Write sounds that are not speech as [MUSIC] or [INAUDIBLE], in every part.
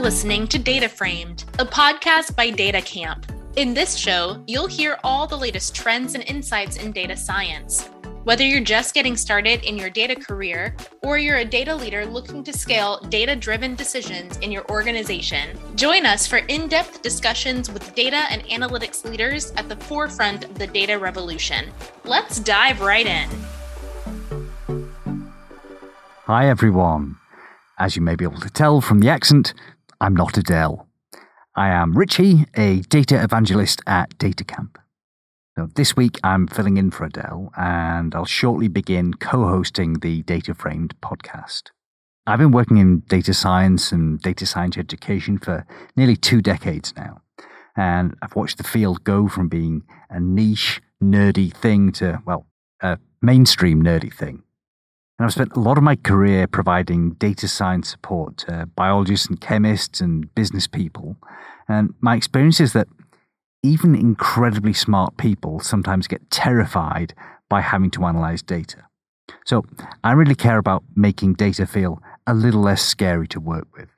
listening to DataFramed, a podcast by DataCamp. In this show, you'll hear all the latest trends and insights in data science. Whether you're just getting started in your data career or you're a data leader looking to scale data driven decisions in your organization, join us for in depth discussions with data and analytics leaders at the forefront of the data revolution. Let's dive right in. Hi, everyone. As you may be able to tell from the accent, I'm not Adel. I am Richie, a data evangelist at DataCamp. So this week I'm filling in for Adel, and I'll shortly begin co hosting the DataFramed podcast. I've been working in data science and data science education for nearly two decades now, and I've watched the field go from being a niche, nerdy thing to, well, a mainstream nerdy thing. And I've spent a lot of my career providing data science support to biologists and chemists and business people. And my experience is that even incredibly smart people sometimes get terrified by having to analyze data. So I really care about making data feel a little less scary to work with.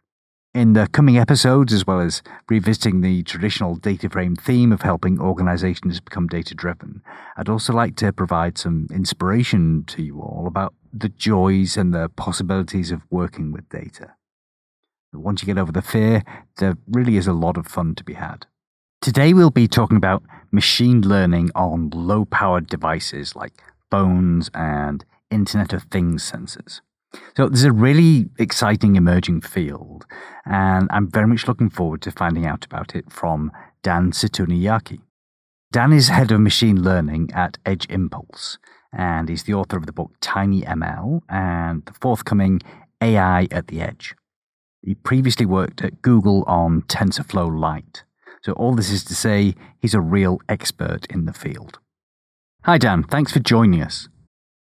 In the coming episodes, as well as revisiting the traditional data frame theme of helping organizations become data driven, I'd also like to provide some inspiration to you all about the joys and the possibilities of working with data. Once you get over the fear, there really is a lot of fun to be had. Today, we'll be talking about machine learning on low powered devices like phones and Internet of Things sensors. So, there's a really exciting emerging field, and I'm very much looking forward to finding out about it from Dan Situnayake. Dan is head of machine learning at Edge Impulse, and he's the author of the book TinyML and the forthcoming AI at the Edge. He previously worked at Google on TensorFlow Lite. So, all this is to say, he's a real expert in the field. Hi, Dan. Thanks for joining us.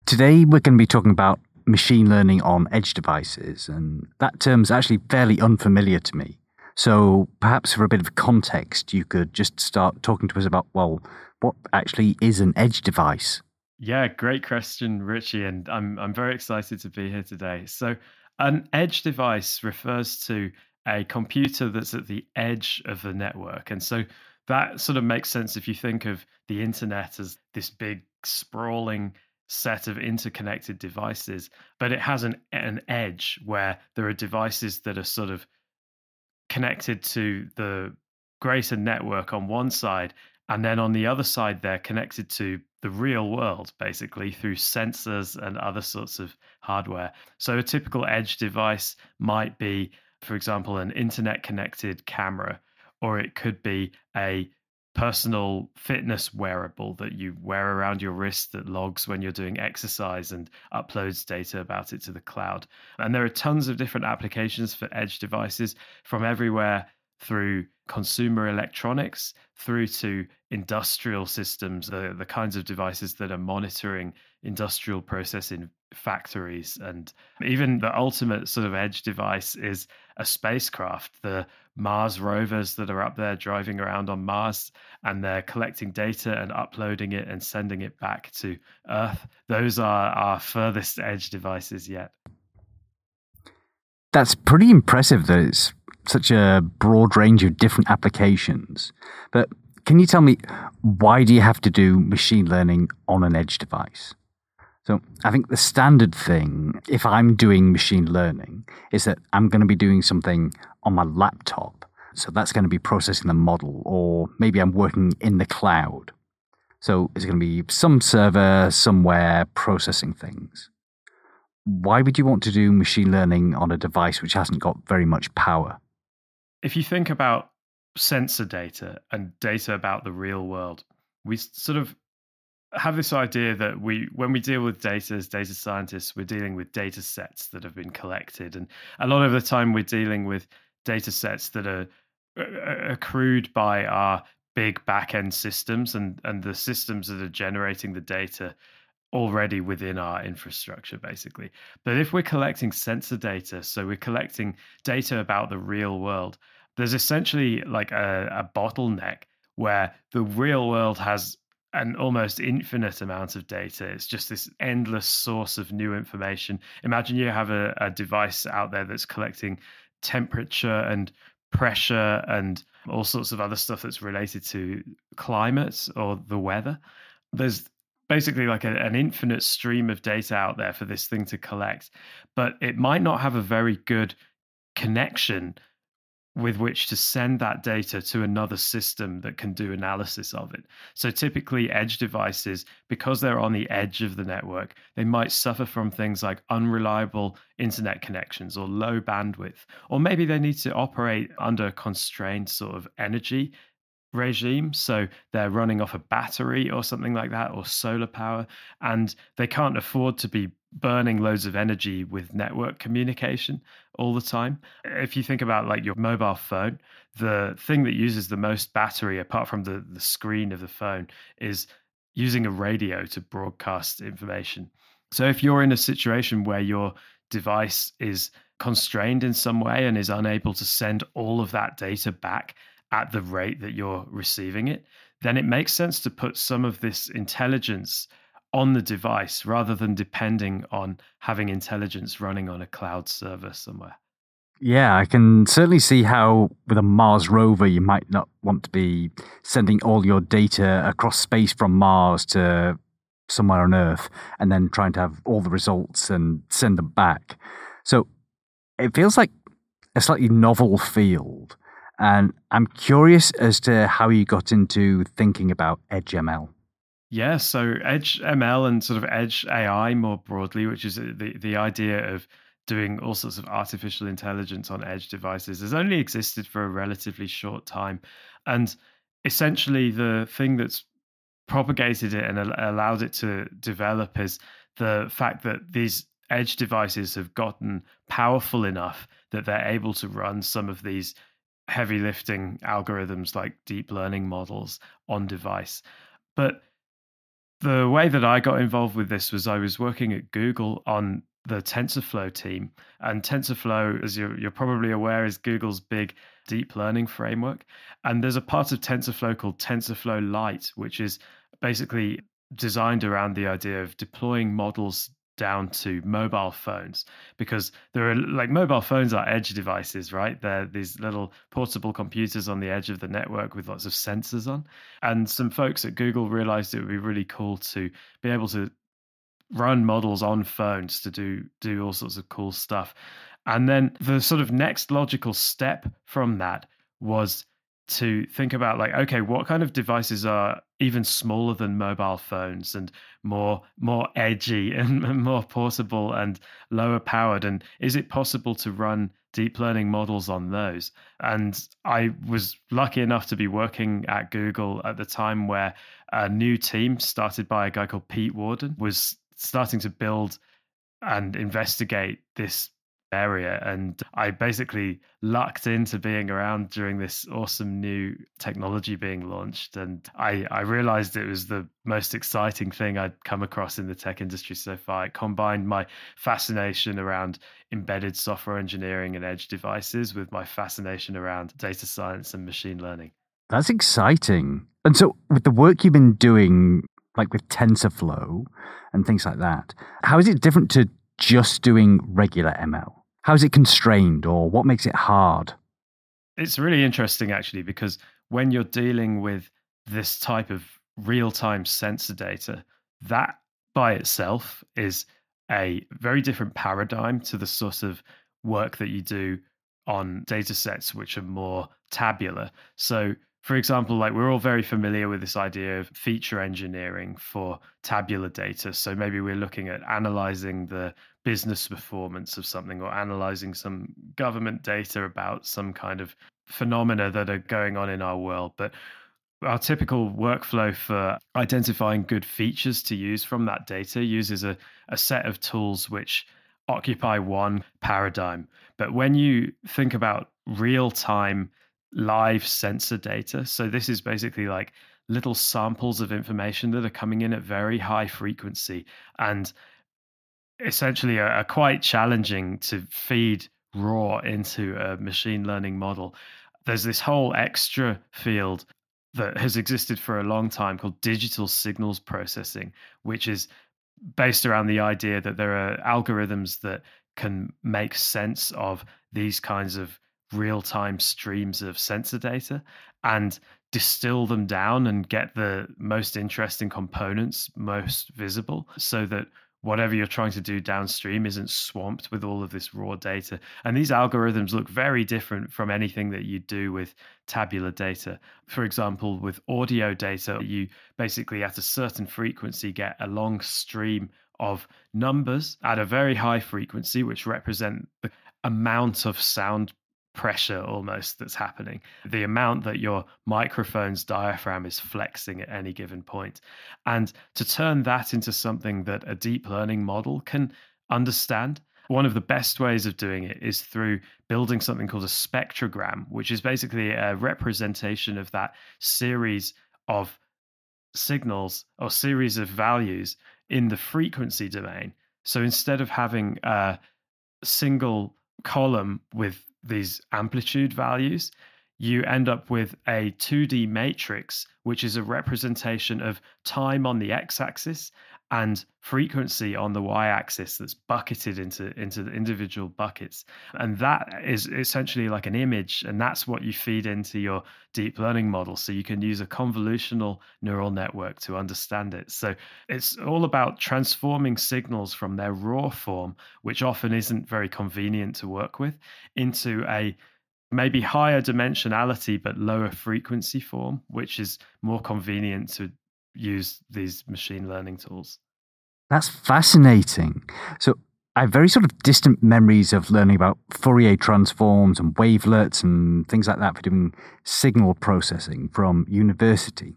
Today, we're going to be talking about machine learning on edge devices, and that term's actually fairly unfamiliar to me. So, perhaps for a bit of context, you could just start talking to us about, well, what actually is an edge device? Yeah, great question, Richie, and I'm I'm very excited to be here today. So, an edge device refers to a computer that's at the edge of the network. And so that sort of makes sense if you think of the internet as this big sprawling set of interconnected devices, but it has an an edge where there are devices that are sort of connected to the greater network on one side and then on the other side they're connected to the real world basically through sensors and other sorts of hardware. So a typical edge device might be for example, an internet connected camera, or it could be a personal fitness wearable that you wear around your wrist that logs when you're doing exercise and uploads data about it to the cloud. And there are tons of different applications for edge devices from everywhere through consumer electronics through to industrial systems, the, the kinds of devices that are monitoring industrial process in factories. And even the ultimate sort of edge device is a spacecraft, the Mars rovers that are up there driving around on Mars and they're collecting data and uploading it and sending it back to Earth. Those are our [LAUGHS] furthest edge devices yet. That's pretty impressive that it's such a broad range of different applications. But can you tell me why do you have to do machine learning on an edge device? So I think the standard thing, if I'm doing machine learning, is that I'm going to be doing something on my laptop. So that's going to be processing the model, or maybe I'm working in the cloud. So it's going to be some server somewhere processing things. Why would you want to do machine learning on a device which hasn't got very much power? If you think about sensor data and data about the real world, we sort of have this idea that we when we deal with data as data scientists we're dealing with data sets that have been collected. And a lot of the time we're dealing with data sets that are accrued by our big back-end systems and and the systems that are generating the data already within our infrastructure basically. But if we're collecting sensor data so we're collecting data about the real world there's essentially like a, a bottleneck where the real world has an almost infinite amount of data. It's just this endless source of new information. Imagine you have a, a device out there that's collecting temperature and pressure and all sorts of other stuff that's related to climate or the weather. There's basically like a, an infinite stream of data out there for this thing to collect, but it might not have a very good connection with which to send that data to another system that can do analysis of it. So typically, edge devices, because they're on the edge of the network, they might suffer from things like unreliable internet connections or low bandwidth, or maybe they need to operate under constrained sort of energy regime. So they're running off a battery or something like that, or solar power, and they can't afford to be burning loads of energy with network communication all the time. If you think about like your mobile phone, the thing that uses the most battery, apart from the, the screen of the phone, is using a radio to broadcast information. So if you're in a situation where your device is constrained in some way and is unable to send all of that data back at the rate that you're receiving it, then it makes sense to put some of this intelligence on the device rather than depending on having intelligence running on a cloud server somewhere. Yeah, I can certainly see how with a Mars rover, you might not want to be sending all your data across space from Mars to somewhere on Earth and then trying to have all the results and send them back. So it feels like a slightly novel field. And I'm curious as to how you got into thinking about Edge ML. Yeah, so Edge ML and sort of Edge AI more broadly, which is uh, the, the idea of doing all sorts of artificial intelligence on edge devices, has only existed for a relatively short time. And essentially, the thing that's propagated it and allowed it to develop is the fact that these edge devices have gotten powerful enough that they're able to run some of these heavy lifting algorithms like deep learning models on device. But the way that I got involved with this was I was working at Google on the TensorFlow team. And TensorFlow, as you're, you're, probably aware, is Google's big deep learning framework. And there's a part of TensorFlow called TensorFlow Lite, which is basically designed around the idea of deploying models down to mobile phones because there are like mobile phones are edge devices, right? They're these little portable computers on the edge of the network with lots of sensors on. And some folks at Google realized it would be really cool to be able to run models on phones to do do all sorts of cool stuff. And then the sort of next logical step from that was to think about like okay what kind of devices are even smaller than mobile phones and more more edgy [LAUGHS] and more portable and lower powered. And is it possible to run deep learning models on those? And i was lucky enough to be working at google at the time where a new team started by a guy called pete warden was starting to build and investigate this area. And I basically lucked into being around during this awesome new technology being launched. And I, I realized it was the most exciting thing I'd come across in the tech industry so far. It combined my fascination around embedded software engineering and edge devices with my fascination around data science and machine learning. That's exciting. And so, with the work you've been doing, like with TensorFlow and things like that, how is it different to just doing regular ML? How is it constrained or what makes it hard? It's really interesting actually because when you're dealing with this type of real-time sensor data, that by itself is a very different paradigm to the sort of work that you do on data sets which are more tabular. So for example, like we're all very familiar with this idea of feature engineering for tabular data. So maybe we're looking at analyzing the business performance of something or analyzing some government data about some kind of phenomena that are going on in our world. But our typical workflow for identifying good features to use from that data uses a, a set of tools which occupy one paradigm. But when you think about real time live sensor data. So this is basically like little samples of information that are coming in at very high frequency and essentially are, are quite challenging to feed raw into a machine learning model. There's this whole extra field that has existed for a long time called digital signals processing, which is based around the idea that there are algorithms that can make sense of these kinds of real time streams of sensor data and distill them down and get the most interesting components most visible so that whatever you're trying to do downstream isn't swamped with all of this raw data. And these algorithms look very different from anything that you do with tabular data. For example, with audio data, you basically at a certain frequency get a long stream of numbers at a very high frequency, which represent the amount of sound pressure almost that's happening, the amount that your microphone's diaphragm is flexing at any given point. And to turn that into something that a deep learning model can understand, one of the best ways of doing it is through building something called a spectrogram, which is basically a representation of that series of signals or series of values in the frequency domain. So instead of having a single column with these amplitude values, you end up with a 2D matrix, which is a representation of time on the x axis and frequency on the y axis that's bucketed into, into the individual buckets. And that is essentially like an image, and that's what you feed into your deep learning model. So you can use a convolutional neural network to understand it. So it's all about transforming signals from their raw form, which often isn't very convenient to work with, into a maybe higher dimensionality but lower frequency form, which is more convenient to use these machine learning tools. That's fascinating. So I have very sort of distant memories of learning about Fourier transforms and wavelets and things like that for doing signal processing from university.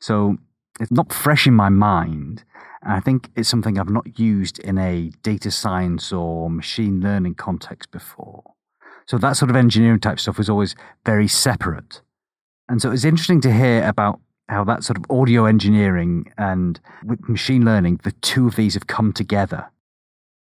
So it's not fresh in my mind. And I think it's something I've not used in a data science or machine learning context before. So that sort of engineering type stuff was always very separate. And so it's interesting to hear about how that sort of audio engineering and machine learning, the two of these have come together.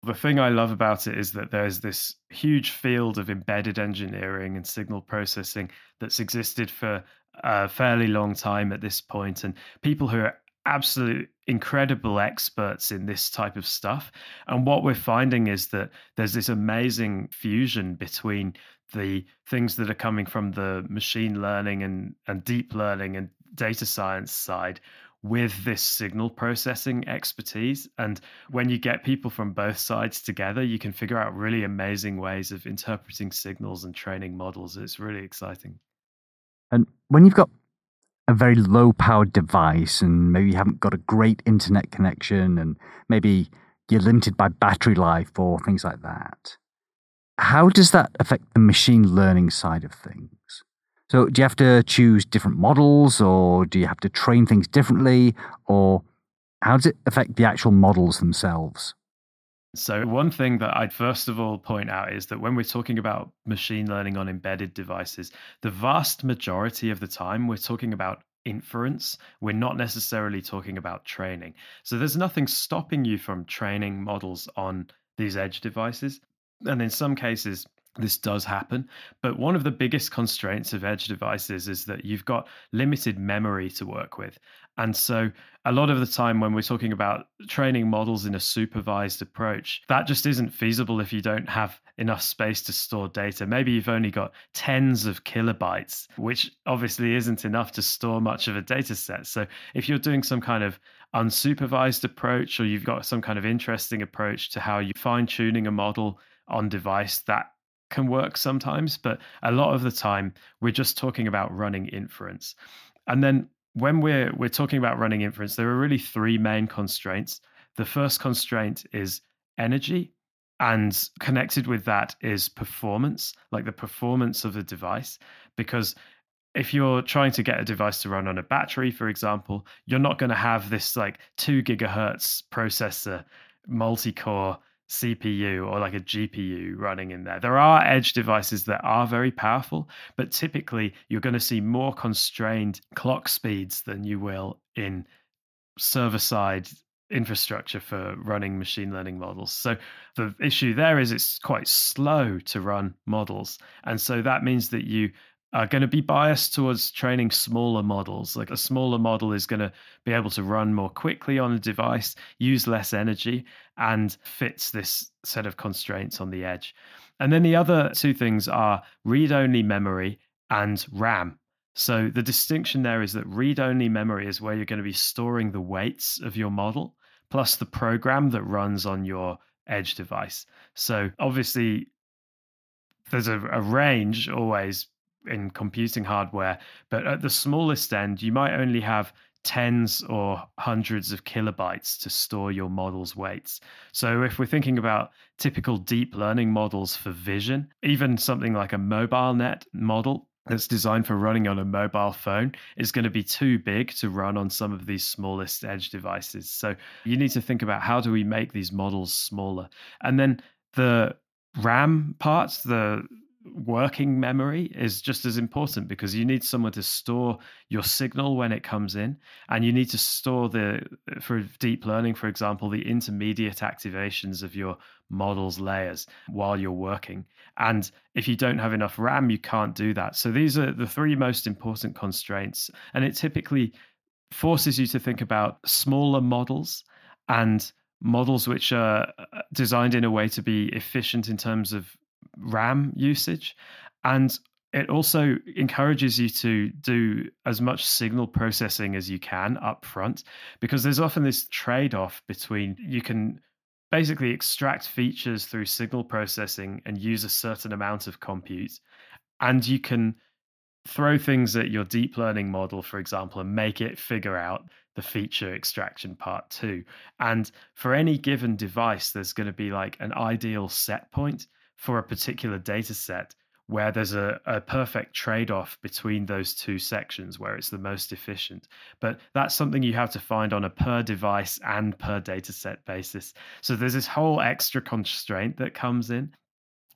The thing I love about it is that there's this huge field of embedded engineering and signal processing that's existed for a fairly long time at this point, and people who are absolute incredible experts in this type of stuff. And what we're finding is that there's this amazing fusion between the things that are coming from the machine learning and, and deep learning and data science side with this signal processing expertise. And when you get people from both sides together, you can figure out really amazing ways of interpreting signals and training models. It's really exciting. And when you've got a very low powered device and maybe you haven't got a great internet connection and maybe you're limited by battery life or things like that. How does that affect the machine learning side of things? So, do you have to choose different models or do you have to train things differently or how does it affect the actual models themselves? So, one thing that I'd first of all point out is that when we're talking about machine learning on embedded devices, the vast majority of the time we're talking about inference. We're not necessarily talking about training. So, there's nothing stopping you from training models on these edge devices. And in some cases, this does happen. But one of the biggest constraints of edge devices is that you've got limited memory to work with. And so, a lot of the time, when we're talking about training models in a supervised approach, that just isn't feasible if you don't have enough space to store data. Maybe you've only got tens of kilobytes, which obviously isn't enough to store much of a data set. So, if you're doing some kind of unsupervised approach or you've got some kind of interesting approach to how you fine tuning a model on device, that can work sometimes, but a lot of the time we're just talking about running inference. And then when we're we're talking about running inference, there are really three main constraints. The first constraint is energy, and connected with that is performance, like the performance of the device, because if you're trying to get a device to run on a battery, for example, you're not going to have this like two gigahertz processor multi-core CPU or like a GPU running in there. There are edge devices that are very powerful, but typically you're going to see more constrained clock speeds than you will in server side infrastructure for running machine learning models. So the issue there is it's quite slow to run models. And so that means that you are going to be biased towards training smaller models. Like a smaller model is going to be able to run more quickly on a device, use less energy, and fits this set of constraints on the edge. And then the other two things are read only memory and RAM. So the distinction there is that read only memory is where you're going to be storing the weights of your model plus the program that runs on your edge device. So obviously, there's a, a range always in computing hardware, but at the smallest end, you might only have tens or hundreds of kilobytes to store your model's weights. So if we're thinking about typical deep learning models for vision, even something like a MobileNet model that's designed for running on a mobile phone is going to be too big to run on some of these smallest edge devices. So you need to think about how do we make these models smaller? And then the RAM part, the working memory is just as important because you need somewhere to store your signal when it comes in and you need to store the for deep learning for example the intermediate activations of your models layers while you're working. And if you don't have enough ram you can't do that. So these are the three most important constraints and it typically forces you to think about smaller models and models which are uh, designed in a way to be efficient in terms of RAM usage. And it also encourages you to do as much signal processing as you can up front because there's often this trade off between you can basically extract features through signal processing and use a certain amount of compute and you can throw things at your deep learning model for example and make it figure out the feature extraction part too and for any given device there's going to be like an ideal set point for a particular data set where there's a, a perfect trade off between those two sections where it's the most efficient. But that's something you have to find on a per device and per data set basis. So there's this whole extra constraint that comes in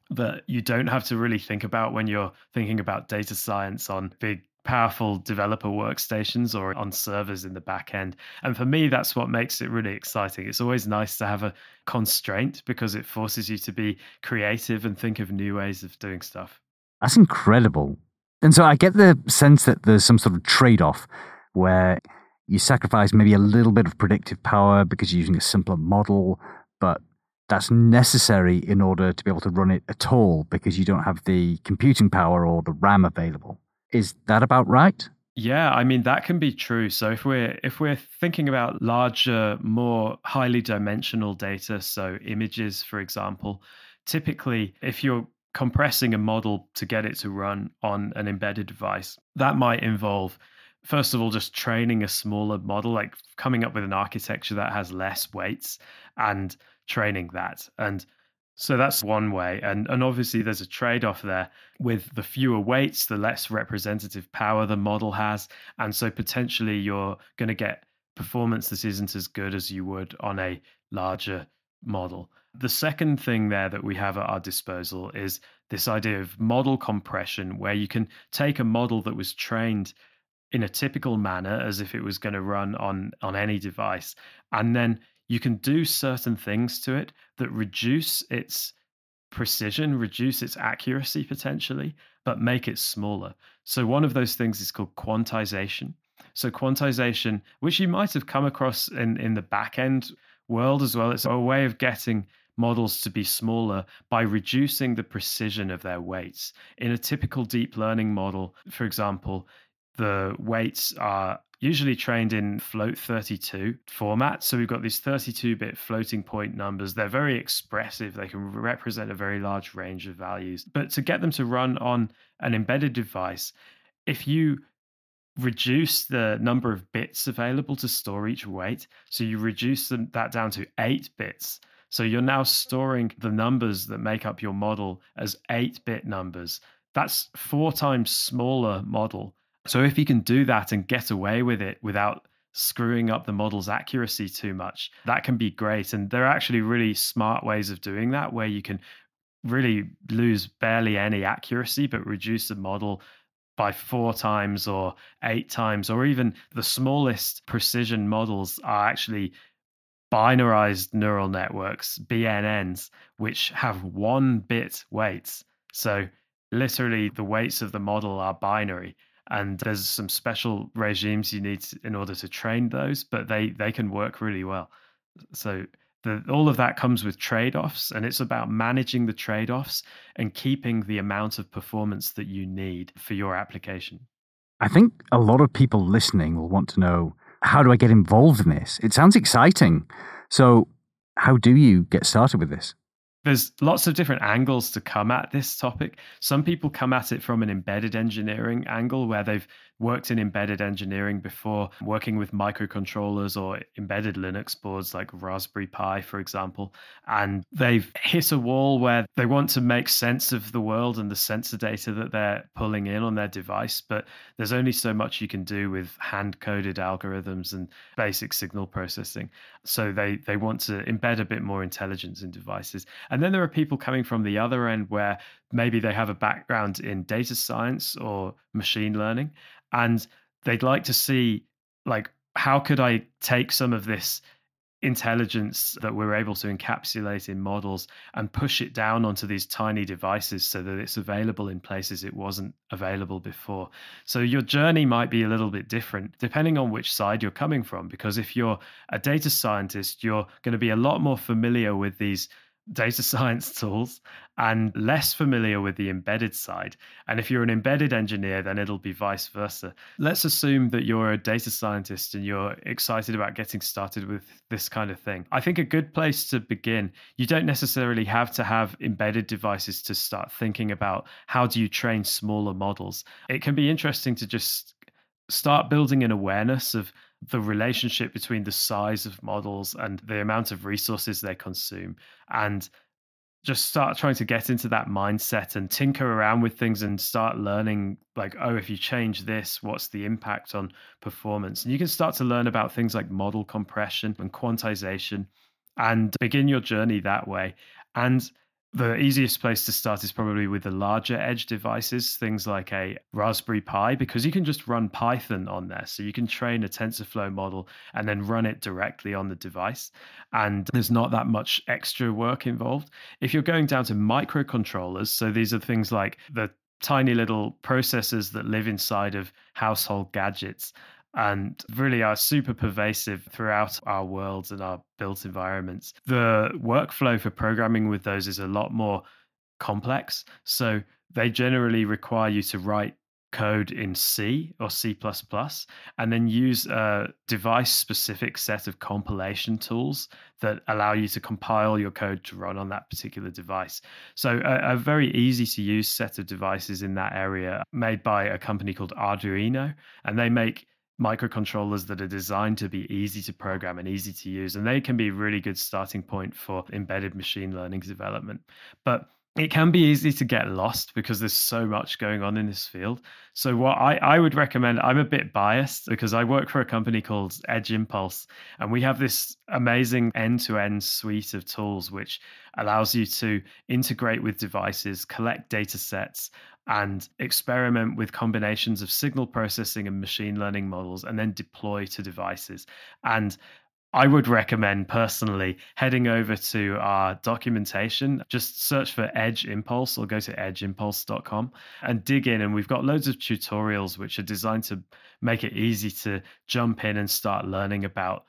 that you don't have to really think about when you're thinking about data science on big powerful developer workstations or on servers in the back end. And for me, that's what makes it really exciting. It's always nice to have a constraint because it forces you to be creative and think of new ways of doing stuff. That's incredible. And so I get the sense that there's some sort of trade off where you sacrifice maybe a little bit of predictive power because you're using a simpler model, but that's necessary in order to be able to run it at all because you don't have the computing power or the RAM available. Is that about right? Yeah, I mean that can be true. So if we're if we're thinking about larger, more highly dimensional data, so images for example, typically if you're compressing a model to get it to run on an embedded device, that might involve first of all just training a smaller model like coming up with an architecture that has less weights and training that. And so that's one way. And, and obviously, there's a trade off there with the fewer weights, the less representative power the model has. And so potentially, you're going to get performance that isn't as good as you would on a larger model. The second thing there that we have at our disposal is this idea of model compression, where you can take a model that was trained in a typical manner as if it was going to run on on any device and then you can do certain things to it that reduce its precision, reduce its accuracy potentially, but make it smaller. So, one of those things is called quantization. So, quantization, which you might have come across in, in the back end world as well, it's a way of getting models to be smaller by reducing the precision of their weights. In a typical deep learning model, for example, the weights are usually trained in float 32 format. So we've got these 32 bit floating point numbers. They're very expressive, they can represent a very large range of values. But to get them to run on an embedded device, if you reduce the number of bits available to store each weight, so you reduce them, that down to eight bits. So you're now storing the numbers that make up your model as eight bit numbers. That's four times smaller model so if you can do that and get away with it without screwing up the model's accuracy too much, that can be great. And there are actually really smart ways of doing that where you can really lose barely any accuracy, but reduce the model by four times or eight times, or even the smallest precision models are actually binarized neural networks, BNNs, which have one bit weights. So literally the weights of the model are binary and there's some special regimes you need in order to train those but they they can work really well. So the, all of that comes with trade-offs and it's about managing the trade-offs and keeping the amount of performance that you need for your application. I think a lot of people listening will want to know how do i get involved in this? It sounds exciting. So how do you get started with this there's lots of different angles to come at this topic. Some people come at it from an embedded engineering angle where they've worked in embedded engineering before, working with microcontrollers or embedded Linux boards like Raspberry Pi, for example. And they've hit a wall where they want to make sense of the world and the sensor data that they're pulling in on their device. But there's only so much you can do with hand coded algorithms and basic signal processing. So they, they want to embed a bit more intelligence in devices. And then there are people coming from the other end where maybe they have a background in data science or machine learning and they'd like to see like how could i take some of this intelligence that we're able to encapsulate in models and push it down onto these tiny devices so that it's available in places it wasn't available before. So your journey might be a little bit different depending on which side you're coming from because if you're a data scientist you're going to be a lot more familiar with these data science [LAUGHS] tools and less familiar with the embedded side. And if you're an embedded engineer, then it'll be vice versa. Let's assume that you're a data scientist and you're excited about getting started with this kind of thing. I think a good place to begin, you don't necessarily have to have embedded devices to start thinking about how do you train smaller models. It can be interesting to just start building an awareness of the relationship between the size of models and the amount of resources they consume and just start trying to get into that mindset and tinker around with things and start learning like oh if you change this what's the impact on performance? And you can start to learn about things like model compression and quantization and begin your journey that way. And the easiest place to start is probably with the larger edge devices, things like a Raspberry Pi, because you can just run Python on there. So you can train a TensorFlow model and then run it directly on the device. And there's not that much extra work involved. If you're going down to microcontrollers, so these are things like the tiny little processors that live inside of household gadgets and really are super pervasive throughout our worlds and our built environments. The workflow for programming with those is a lot more complex. So they generally require you to write code in C or C and then use a device specific set of compilation tools that allow you to compile your code to run on that particular device. So, a, a, very easy to use set of devices in that area made by a company called Arduino, and they make microcontrollers that are designed to be easy to program and easy to use. And they can be a really good starting point for embedded machine learning development. But it can be easy to get lost because there's so much going on in this field. So, what I, I would recommend, I'm a bit biased because I work for a company called Edge Impulse, and we have this amazing end to end suite of tools which allows you to integrate with devices, collect data sets, and experiment with combinations of signal processing and machine learning models and then deploy to devices. And I would recommend personally heading over to our documentation. Just search for Edge Impulse or go to edgeimpulse.com and dig in. And we've got loads of tutorials which are designed to make it easy to jump in and start learning about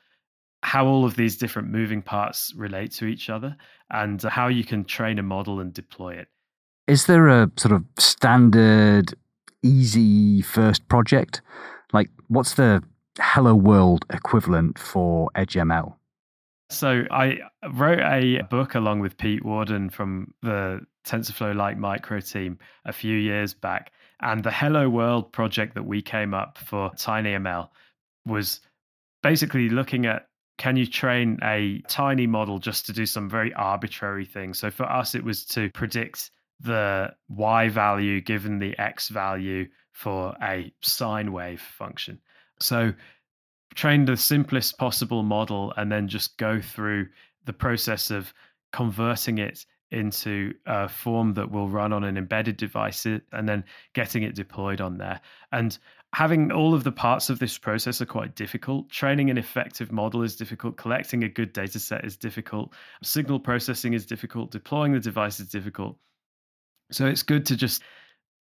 how all of these different moving parts relate to each other and how you can train a model and deploy it. Is there a sort of standard, easy first project? Like, what's the Hello World equivalent for EdgeML? So I wrote a book along with Pete Warden from the TensorFlow Lite Micro team a few years back. And the Hello World project that we came up for TinyML was basically looking at can you train a tiny model just to do some very arbitrary things? So for us, it was to predict the y value given the x value for a sine wave function. So train the simplest possible model and then just go through the process of converting it into a form that will run on an embedded device and then getting it deployed on there. And having all of the parts of this process are quite difficult. Training an effective model is difficult. Collecting a good data set is difficult. Signal processing is difficult. Deploying the device is difficult. So it's good to just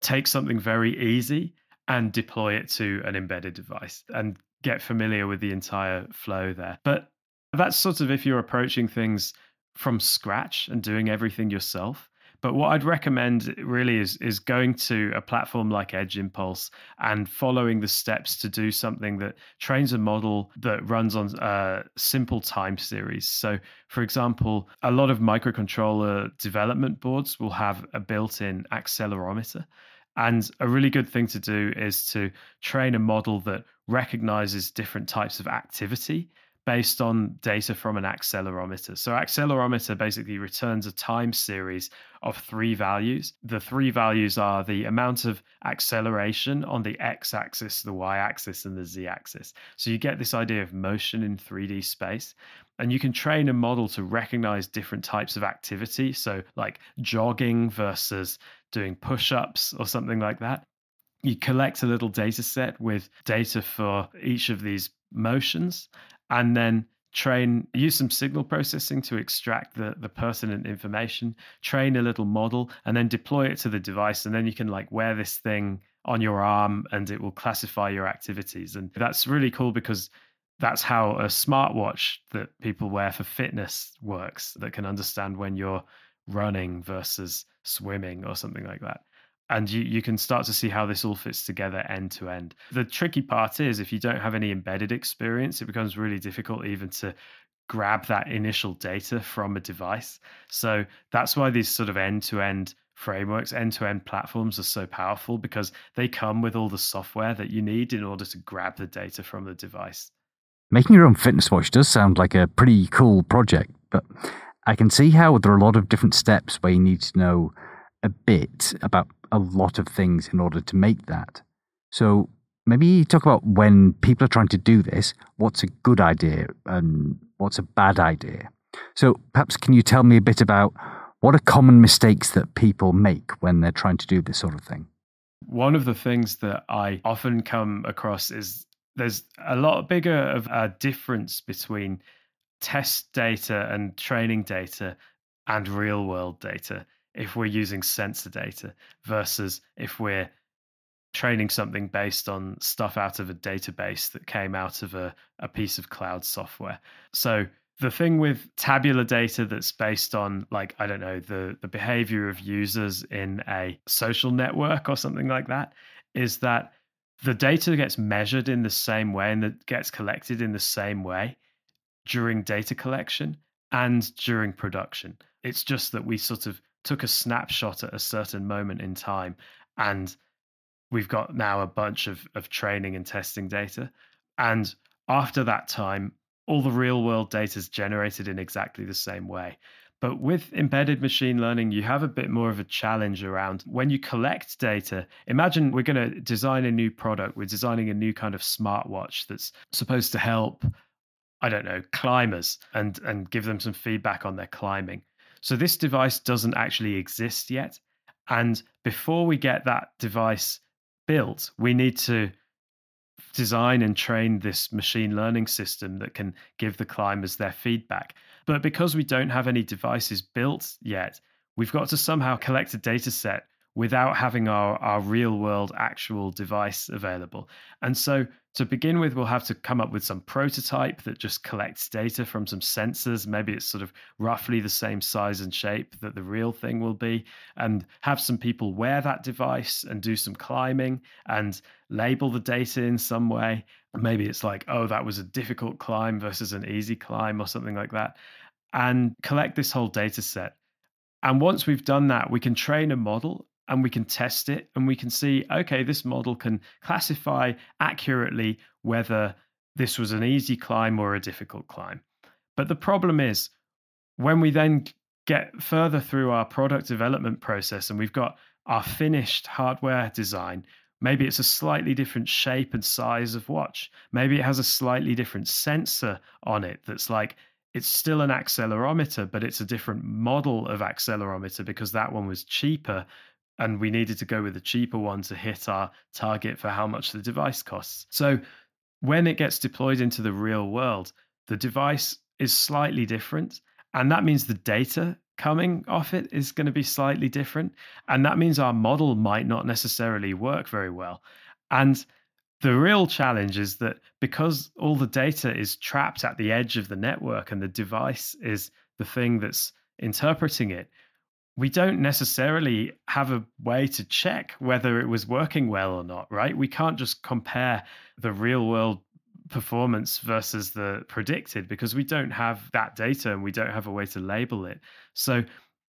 take something very easy and deploy it to an embedded device and get familiar with the entire flow there. But that's sort of if you're approaching things from scratch and doing everything yourself. But what I'd recommend really is is going to a platform like Edge Impulse and following the steps to do something that trains a model that runs on a simple time series. So, for example, a lot of microcontroller development boards will have a built-in accelerometer. And a really good thing to do is to train a model that recognizes different types of activity based on data from an accelerometer. So, accelerometer basically returns a time series of three values. The three values are the amount of acceleration on the x axis, the y axis, and the z axis. So, you get this idea of motion in 3D space. And you can train a model to recognize different types of activity. So, like jogging versus doing push ups or something like that you collect a little data set with data for each of these motions and then train use some signal processing to extract the the pertinent information train a little model and then deploy it to the device and then you can like wear this thing on your arm and it will classify your activities. And that's really cool because that's how a smartwatch that people wear for fitness works that can understand when you're running versus swimming or something like that and you, you can start to see how this all fits together end to end. The tricky part is if you don't have any embedded experience, it becomes really difficult even to grab that initial data from a device. So that's why these sort of end to end frameworks, end to end platforms are so powerful because they come with all the software that you need in order to grab the data from the device. Making your own fitness watch does sound like a pretty cool project, but I can see how there are a lot of different steps where you need to know a bit about a lot of things in order to make that. So maybe talk about when people are trying to do this, what's a good idea and what's a bad idea. So perhaps can you tell me a bit about what are common mistakes that people make when they're trying to do this sort of thing? One of the things that I often come across is there's a lot bigger of a difference between test data and training data and real world data if we're using sensor data versus if we're training something based on stuff out of a database that came out of a, a piece of cloud software. So the thing with tabular data that's based on like i don't know the the behavior of users in a social network or something like that is that the data gets measured in the same way and that gets collected in the same way during data collection and during production it's just that we sort of took a snapshot at a certain moment in time and we've got now a bunch of, of training and testing data and after that time all the real world data is generated in exactly the same way but with embedded machine learning, you have a bit more of a challenge around when you collect data. Imagine we're going to design a new product. We're designing a new kind of smartwatch that's supposed to help, I don't know, climbers and, and give them some feedback on their climbing. So this device doesn't actually exist yet. And before we get that device built, we need to design and train this machine learning system that can give the climbers their feedback. But because we don't have any devices built yet, we've got to somehow collect a data set without having our, our real world actual device available. And so to begin with, we'll have to come up with some prototype that just collects data from some sensors. Maybe it's sort of roughly the same size and shape that the real thing will be, and have some people wear that device and do some climbing and label the data in some way. Maybe it's like, oh, that was a difficult climb versus an easy climb or something like that. And collect this whole data set. And once we've done that, we can train a model and we can test it and we can see okay this model can classify accurately whether this was an easy climb or a difficult climb. But the problem is when we then get further through our product development process and we've got our finished hardware design maybe it's a slightly different shape and size of watch. Maybe it has a slightly different sensor on it that's like it's still an accelerometer, but it's a different model of accelerometer because that one was cheaper and we needed to go with a cheaper one to hit our target for how much the device costs. So when it gets deployed into the real world, the device is slightly different. And that means the data coming off it is going to be slightly different. And that means our model might not necessarily work very well. And the real challenge is that because all the data is trapped at the edge of the network and the device is the thing that's interpreting it, we don't necessarily have a way to check whether it was working well or not, right? We can't just compare the real world performance versus the predicted because we don't have that data and we don't have a way to label it. So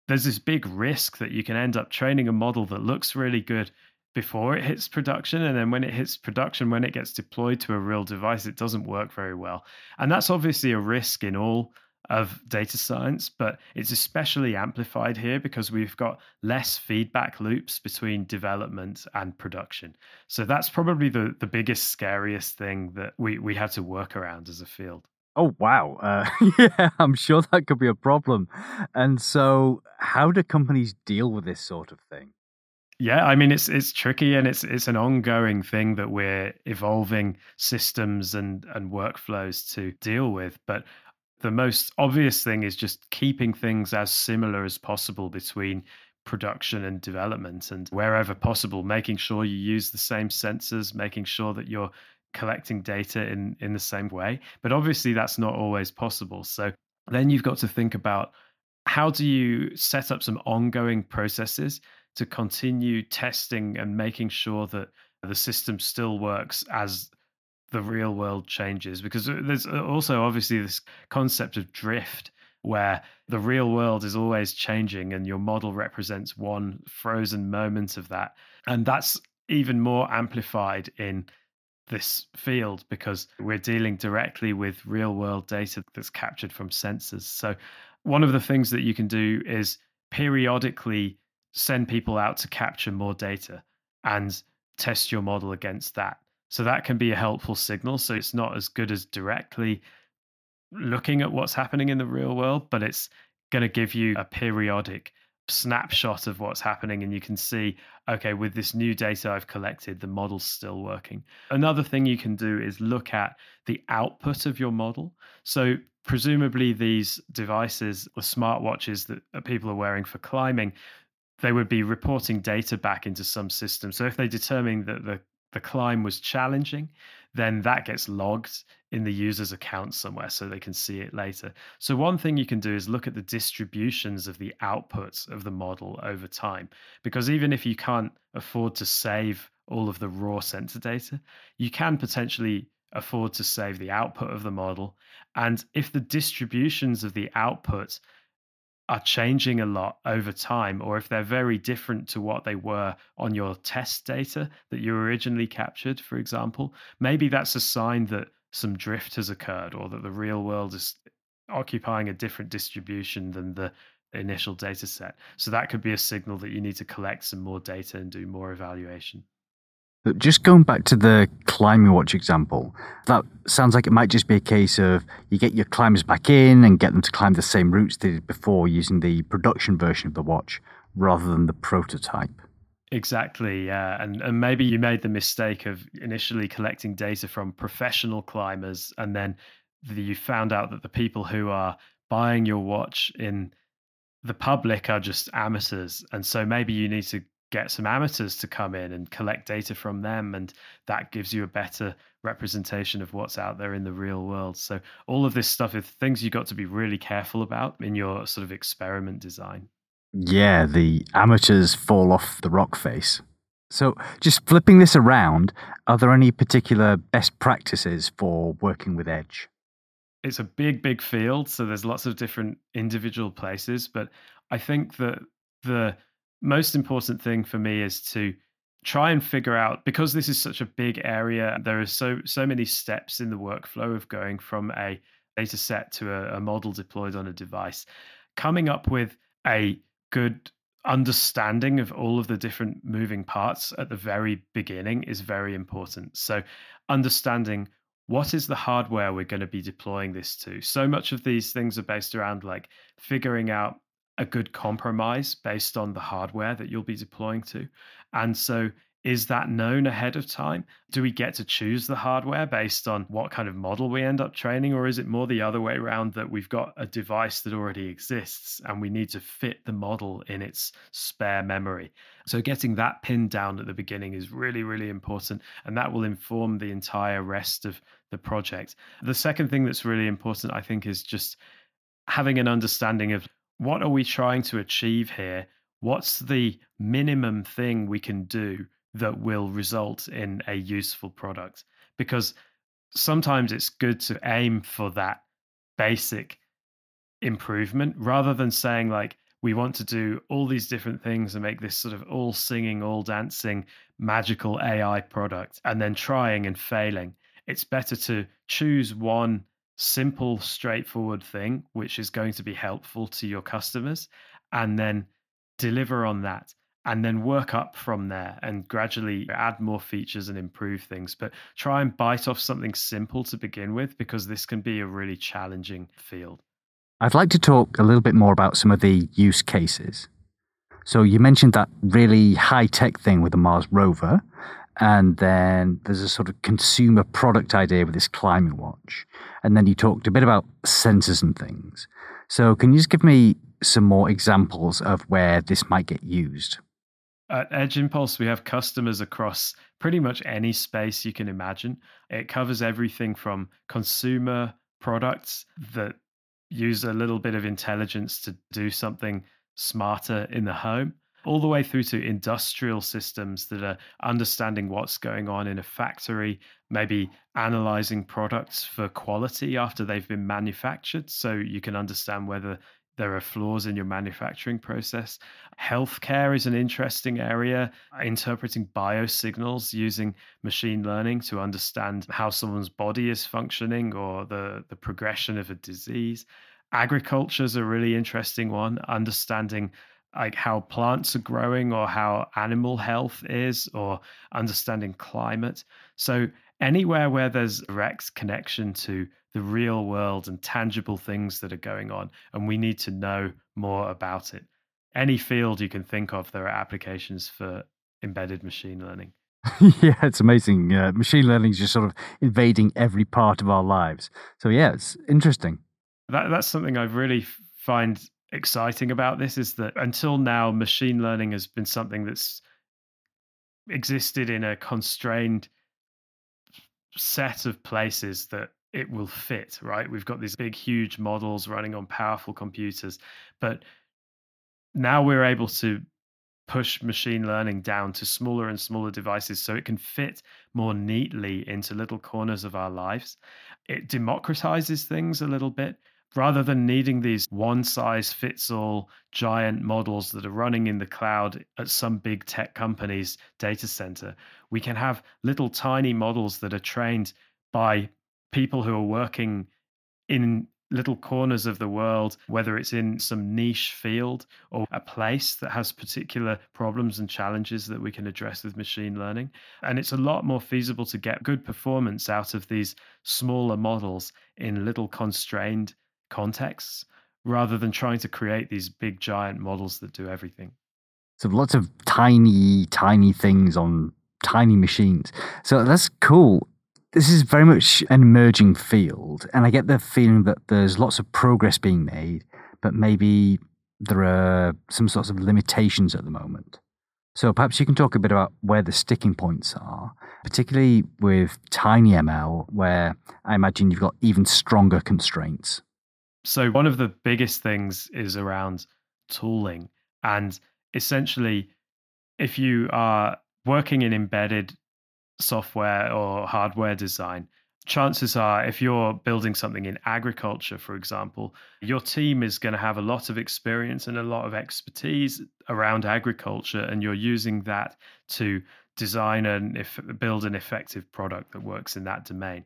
there's this big risk that you can end up training a model that looks really good before it hits production and then when it hits production when it gets deployed to a real device it doesn't work very well and that's obviously a risk in all of data science, but it's especially amplified here because we've got less feedback loops between development and production. So that's probably the, the biggest, scariest thing that we, we have to work around as a field. Oh, wow. Uh, [LAUGHS] yeah, I'm sure that could be a problem. And so, how do companies deal with this sort of thing? Yeah, I mean it's it's tricky and it's it's an ongoing thing that we're evolving systems and and workflows to deal with. But the most obvious thing is just keeping things as similar as possible between production and development and wherever possible making sure you use the same sensors making sure that you're collecting data in in the same way. But obviously that's not always possible. So then you've got to think about how do you set up some ongoing processes to continue testing and making sure that the system still works as the real world changes because there's uh, also obviously this concept of drift where the real world is always changing and your model represents one frozen moment of that. And that's even more amplified in this field because we're dealing directly with real world data that's captured from sensors. So one of the things that you can do is periodically send people out to capture more data and test your model against that so that can be a helpful signal. So it's not as good as directly looking at what's happening in the real world, but it's going to give you a periodic snapshot of what's happening and you can see okay with this new data i've collected the model's still working. Another thing you can do is look at the output of your model. So presumably these devices the smartwatches that uh, people are wearing for climbing they would be reporting data back into some system. So if they determine that the the climb was challenging, then that gets logged in the user's account somewhere so they can see it later. So, one thing you can do is look at the distributions of the outputs of the model over time. Because even if you can't afford to save all of the raw sensor data, you can potentially afford to save the output of the model. And if the distributions of the output are changing a lot over time, or if they're very different to what they were on your test data that you originally captured, for example, maybe that's a sign that some drift has occurred or that the real world is occupying a different distribution than the initial data set. So that could be a signal that you need to collect some more data and do more evaluation. Just going back to the climbing watch example, that sounds like it might just be a case of you get your climbers back in and get them to climb the same routes they did before using the production version of the watch rather than the prototype. Exactly, yeah. And and maybe you made the mistake of initially collecting data from professional climbers and then you found out that the people who are buying your watch in the public are just amateurs and so maybe you need to get some amateurs to come in and collect data from them and that gives you a better representation of what's out there in the real world. So all of this stuff is things you've got to be really careful about in your sort of experiment design. Yeah the amateurs fall off the rock face. So just flipping this around are there any particular best practices for working with edge? It's a big big field so there's lots of different individual places but i think that the most important thing for me is to try and figure out because this is such a big area there are so so many steps in the workflow of going from a data set to a, a model deployed on a device. Coming up with a good understanding of all of the different moving parts at the very beginning is very important. So understanding what is the hardware we're going to be deploying this to. So much of these things are based around like figuring out a good compromise based on the hardware that you'll be deploying to. And so is that known ahead of time? Do we get to choose the hardware based on what kind of model we end up training? Or is it more the other way around that we've got a device that already exists and we need to fit the model in its spare memory? So, getting that pinned down at the beginning is really, really important. And that will inform the entire rest of the project. The second thing that's really important, I think, is just having an understanding of what are we trying to achieve here? What's the minimum thing we can do that will result in a useful product? Because sometimes it's good to aim for that basic improvement rather than saying, like, we want to do all these different things and make this sort of all singing, all dancing, magical AI product and then trying and failing. It's better to choose one simple, straightforward thing, which is going to be helpful to your customers, and then deliver on that. And then work up from there and gradually add more features and improve things. But try and bite off something simple to begin with because this can be a really challenging field. I'd like to talk a little bit more about some of the use cases. So, you mentioned that really high tech thing with the Mars rover, and then there's a sort of consumer product idea with this climate watch. And then you talked a bit about sensors and things. So, can you just give me some more examples of where this might get used? At Edge Impulse, we have customers across pretty much any space you can imagine. It covers everything from consumer products that use a little bit of intelligence to do something smarter in the home all the way through to industrial systems that are understanding what's going on in a factory, maybe analyzing products for quality after they've been manufactured so you can understand whether there are flaws in your manufacturing process. Healthcare is an interesting area, interpreting biosignals using machine learning to understand how someone's body is functioning or the, the progression of a disease. Agriculture is a really interesting one, understanding like how plants are growing or how animal health is or understanding climate. So anywhere where there's direct connection to the real world and tangible things that are going on and we need to know more about it. Any field you can think of there are applications for embedded machine learning. [LAUGHS] yeah, it's amazing. Uh, machine learning is just sort of invading every part of our lives. So yeah, it's interesting. That that's something I really find exciting about this is that until now, machine learning has been something that's existed in a constrained set of places that it will fit, right? We've got these big, huge models running on powerful computers, but now we're able to push machine learning down to smaller and smaller devices so it can fit more neatly into little corners of our lives. It democratizes things a little bit rather than needing these one size fits all giant models that are running in the cloud at some big tech company's data center, we can have little tiny models that are trained by people who are working in little corners of the world, whether it's in some niche field or a place that has particular problems and challenges that we can address with machine learning. And it's a lot more feasible to get good performance out of these smaller models in little constrained contexts rather than trying to create these big giant models that do everything. So lots of tiny, tiny things on tiny machines. So that's cool. This is very much an emerging field, and I get the feeling that there's lots of progress being made, but maybe there are some sorts of limitations at the moment. So perhaps you can talk a bit about where the sticking points are, particularly with TinyML, where I imagine you've got even stronger constraints. So, one of the biggest things is around tooling. And essentially, if you are working in embedded software or hardware design, chances are if you're building something in agriculture, for example, your team is going to have a lot of experience and a lot of expertise around agriculture, and you're using that to design and if, build an effective product that works in that domain.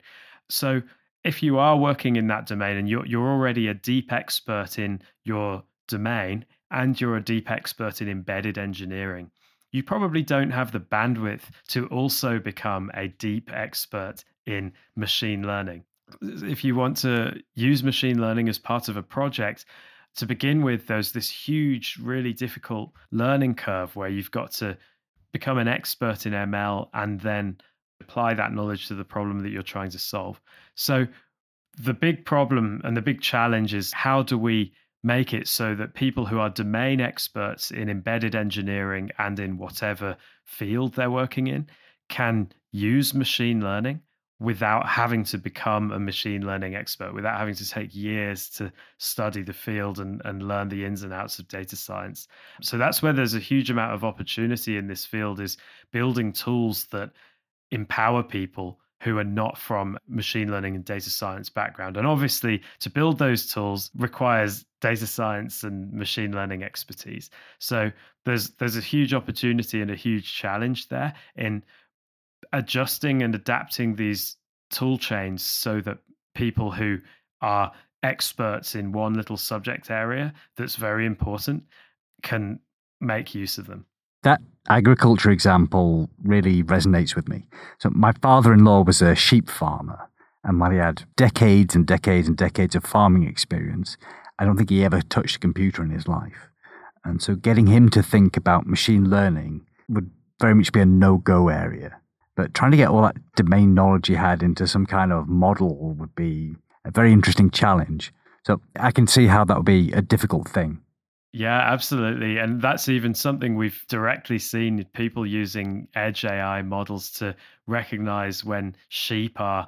So, if you are working in that domain and you're you're already a deep expert in your domain and you're a deep expert in embedded engineering, you probably don't have the bandwidth to also become a deep expert in machine learning. If you want to use machine learning as part of a project, to begin with, there's this huge, really difficult learning curve where you've got to become an expert in ML and then apply that knowledge to the problem that you're trying to solve. So, the big problem and the big challenge is how do we make it so that people who are domain experts in embedded engineering and in whatever field they're working in can use machine learning without having to become a machine learning expert, without having to take years to study the field and, and learn the ins and outs of data science. So that's where there's a huge amount of opportunity in this field is building tools that empower people who are not from machine learning and data science background. And obviously, to build those tools requires data science and machine learning expertise. So there's there's a huge opportunity and a huge challenge there in adjusting and adapting these tool chains so that people who are experts in one little subject area that's very important can make use of them. That agriculture example really resonates with me. So, my father in law was a sheep farmer, and while he had decades and decades and decades of farming experience, I don't think he ever touched a computer in his life. And so, getting him to think about machine learning would very much be a no go area. But trying to get all that domain knowledge he had into some kind of model would be a very interesting challenge. So I can see how that would be a difficult thing. Yeah, absolutely. And that's even something we've directly seen people using edge AI models to recognize when sheep are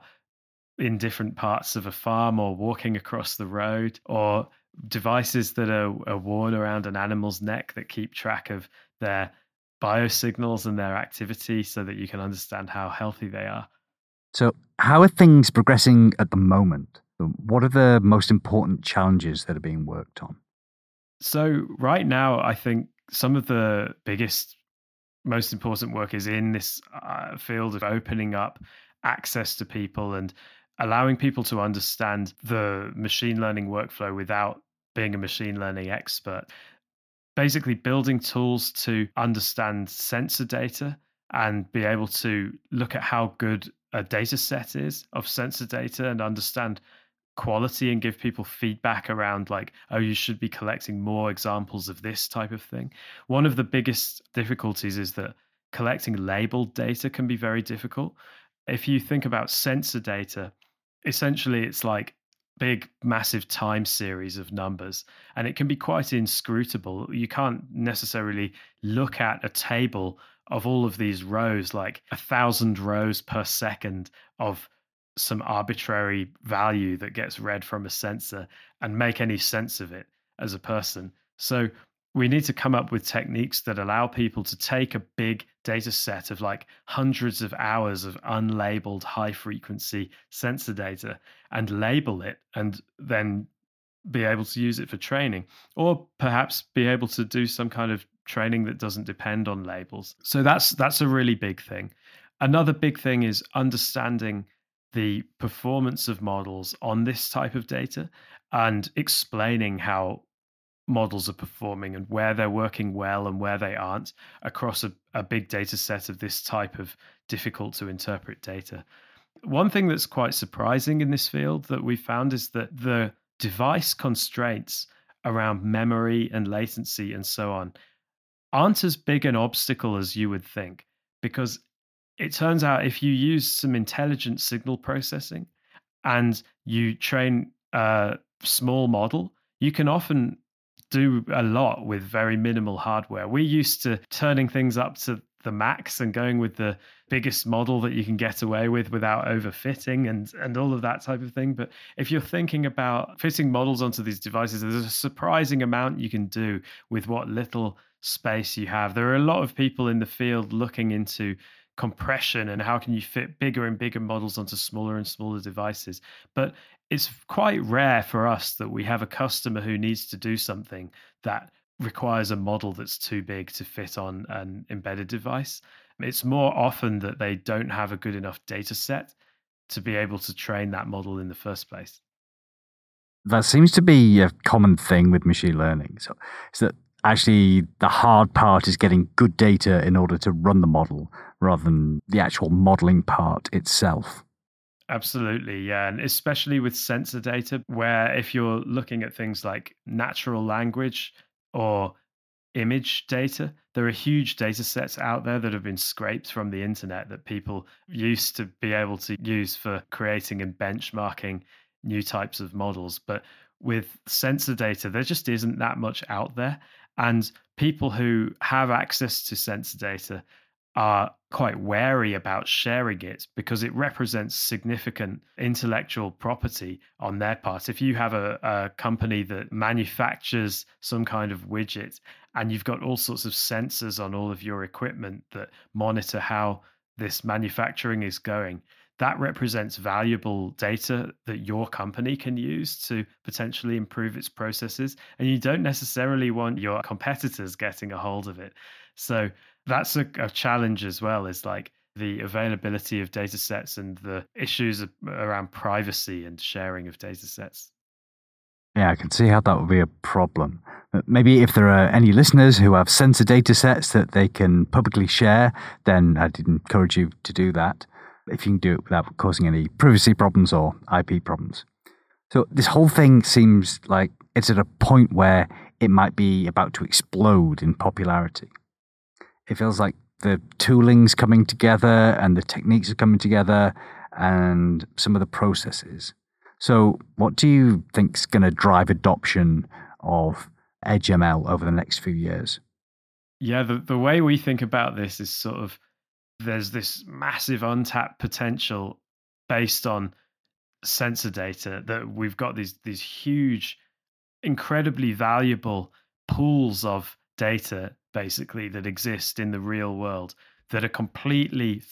in different parts of a farm or walking across the road or devices that are, are worn around an animal's neck that keep track of their biosignals and their activity so that you can understand how healthy they are. So, how are things progressing at the moment? What are the most important challenges that are being worked on? So, right now, I think some of the biggest, most important work is in this uh, field of opening up access to people and allowing people to understand the machine learning workflow without being a machine learning expert. Basically building tools to understand sensor data and be able to look at how good a data set is of sensor data and understand quality and give people feedback around like oh you should be collecting more examples of this type of thing one of the biggest difficulties is that collecting labeled data can be very difficult if you think about sensor data essentially it's like big, massive time series of numbers, and it can be quite inscrutable. You can't necessarily look at a table of all of these rows, like a thousand rows per second of some arbitrary value that gets read from a sensor and make any sense of it as a person. So we need to come up with techniques that allow people to take a big data set of like hundreds of hours of unlabeled high frequency sensor data and label it and then be able to use it for training or perhaps be able to do some kind of training that doesn't depend on labels so that's that's a really big thing another big thing is understanding the performance of models on this type of data and explaining how models are performing and where they're working well and where they aren't across a, a big data set of this type of difficult to interpret data. One thing that's quite surprising in this field that we found is that the device constraints around memory and latency and so on aren't as big an obstacle as you would think because it turns out if you use some intelligent signal processing and you train a small model, you can often do a lot with very minimal hardware. We're used to turning things up to the max and going with the biggest model that you can get away with without overfitting and and all of that type of thing but if you're thinking about fitting models onto these devices there's a surprising amount you can do with what little space you have there are a lot of people in the field looking into compression and how can you fit bigger and bigger models onto smaller and smaller devices but it's quite rare for us that we have a customer who needs to do something that requires a model that's too big to fit on an embedded device. It's more often that they don't have a good enough data set to be able to train that model in the first place. That seems to be a common thing with machine learning. So, so that actually the hard part is getting good data in order to run the model rather than the actual modeling part itself. Absolutely, yeah. And especially with sensor data, where if you're looking at things like natural language or image data. There are huge data sets out there that have been scraped from the internet that people used to be able to use for creating and benchmarking new types of models. But with sensor data, there just isn't that much out there. And people who have access to sensor data are quite wary about sharing it because it represents significant intellectual property on their part. If you have a, a, company that manufactures some kind of widget and you've got all sorts of sensors on all of your equipment that monitor how this manufacturing is going, that represents valuable data that your company can use to potentially improve its processes. And you don't necessarily want your competitors getting a hold of it. So that's a, a challenge as well, is like the availability of data sets and the issues around privacy and sharing of data sets. Yeah, I can see how that would be a problem. Uh, maybe if there are any listeners who have sensor data sets that they can publicly share, then I'd encourage you to do that if you can do it without causing any privacy problems or IP problems. So this whole thing seems like it's at a point where it might be about to explode in popularity. It feels like the tooling's coming together and the techniques are coming together and some of the processes. So, what do you think is going to drive adoption of EdgeML over the next few years? Yeah, the, the way we think about this is sort of there's this massive untapped potential based on sensor data that we've got these these huge incredibly valuable pools of data basically that exist in the real world that are completely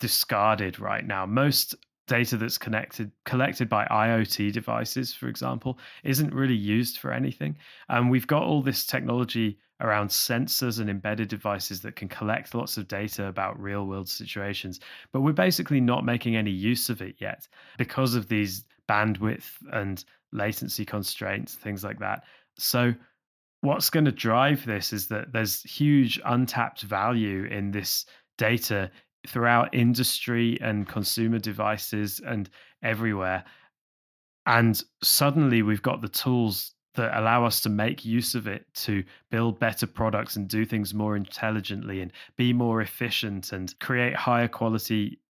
discarded right now most data that's connected collected by IoT devices, for example, isn't really used for anything. And we've got all this technology around sensors and embedded devices that can collect lots of data about real world situations, but we're basically not making any use of it yet because of these bandwidth and latency constraints, things like that. So what's going to drive this is that there's huge untapped value in this data throughout industry and consumer devices and everywhere. And suddenly we've got the tools that allow us to make use of it to build better products and do things more intelligently and be more efficient and create higher quality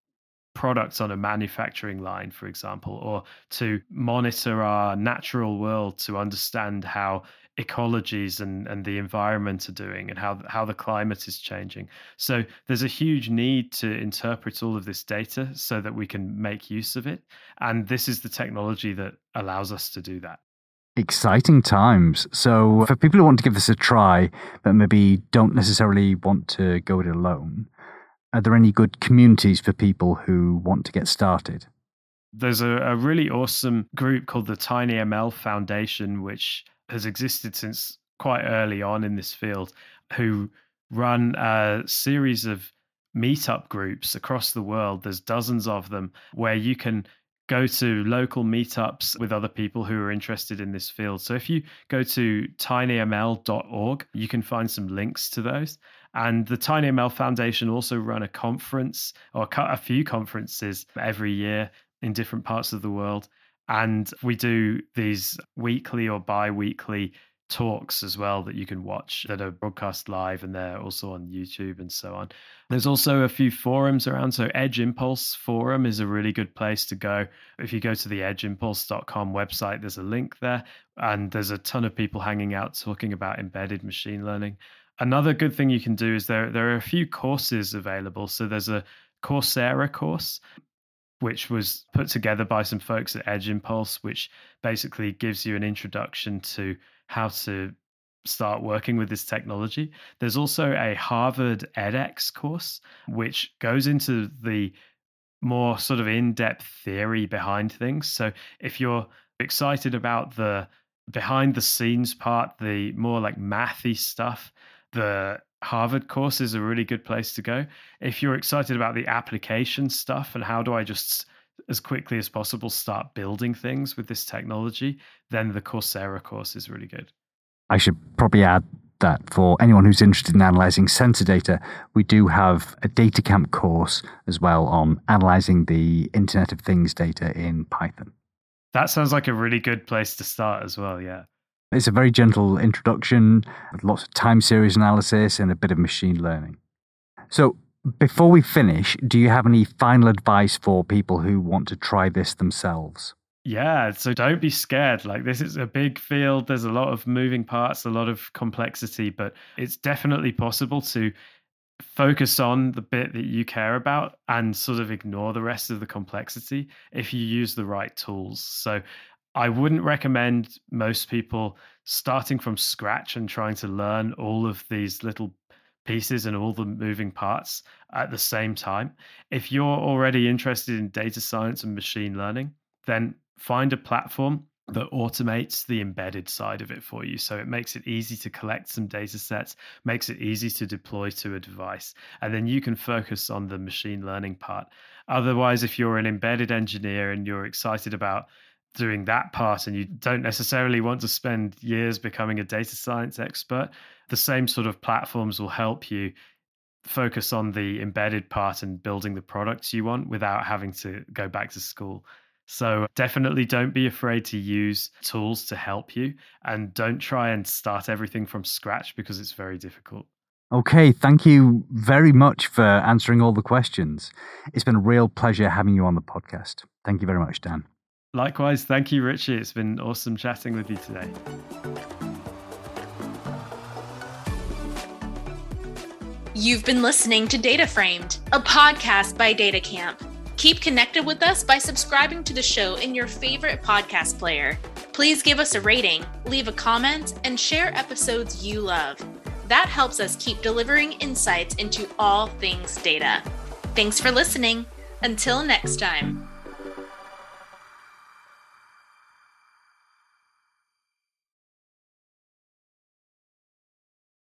products on a manufacturing line, for example, or to monitor our natural world to understand how ecologies and, and the environment are doing and how, how the climate is changing. So there's a huge need to interpret all of this data so that we can make use of it. And this is the technology that allows us to do that. Exciting times. So, for people who want to give this a try, but maybe don't necessarily want to go it alone, are there any good communities for people who want to get started? There's a, a really awesome group called the TinyML Foundation, which has existed since quite early on in this field, who run a series of meetup groups across the world. There's dozens of them where you can go to local meetups with other people who are interested in this field. So if you go to tinyml.org, you can find some links to those. And the TinyML Foundation also run a conference or a few conferences every year in different parts of the world. And we do these weekly or bi weekly talks as well that you can watch that are broadcast live and they're also on YouTube and so on. There's also a few forums around. So Edge Impulse forum is a really good place to go. If you go to the edgeimpulse.com website, there's a link there and there's a ton of people hanging out talking about embedded machine learning. Another good thing you can do is there there are a few courses available. So there's a Coursera course which was put together by some folks at Edge Impulse, which basically gives you an introduction to how to start working with this technology. There's also a Harvard edX course, which goes into the more sort of in depth theory behind things. So if you're excited about the behind the scenes part, the more like mathy stuff, the Harvard course is a really good place to go. If you're excited about the application stuff and how do I just as quickly as possible start building things with this technology, then the Coursera course is really good. I should probably add that for anyone who's interested in analyzing sensor data, we do have a DataCamp course as well on analyzing the Internet of Things data in Python. That sounds like a really good place to start as well, yeah. It's a very gentle introduction with lots of time series analysis and a bit of machine learning. So, before we finish, do you have any final advice for people who want to try this themselves? Yeah, so don't be scared. Like, this is a big field. There's a lot of moving parts, a lot of complexity, but it's definitely possible to focus on the bit that you care about and sort of ignore the rest of the complexity if you use the right tools. So, I wouldn't recommend most people starting from scratch and trying to learn all of these little pieces and all the moving parts at the same time. If you're already interested in data science and machine learning, then find a platform that automates the embedded side of it for you. So it makes it easy to collect some data sets, makes it easy to deploy to a device, and then you can focus on the machine learning part. Otherwise, if you're an embedded engineer and you're excited about doing that part and you don't necessarily want to spend years becoming a data science expert, the same sort of platforms will help you focus on the embedded part and building the products you want without having to go back to school. So definitely don't be afraid to use tools to help you and don't try and start everything from scratch because it's very difficult. Okay, thank you very much for answering all the questions. It's been a real pleasure having you on the podcast. Thank you very much, Dan. Likewise, thank you, Richie. It's been awesome chatting with you today. You've been listening to DataFramed, a podcast by DataCamp. Keep connected with us by subscribing to the show in your favorite podcast player. Please give us a rating, leave a comment, and share episodes you love. That helps us keep delivering insights into all things data. Thanks for listening. Until next time.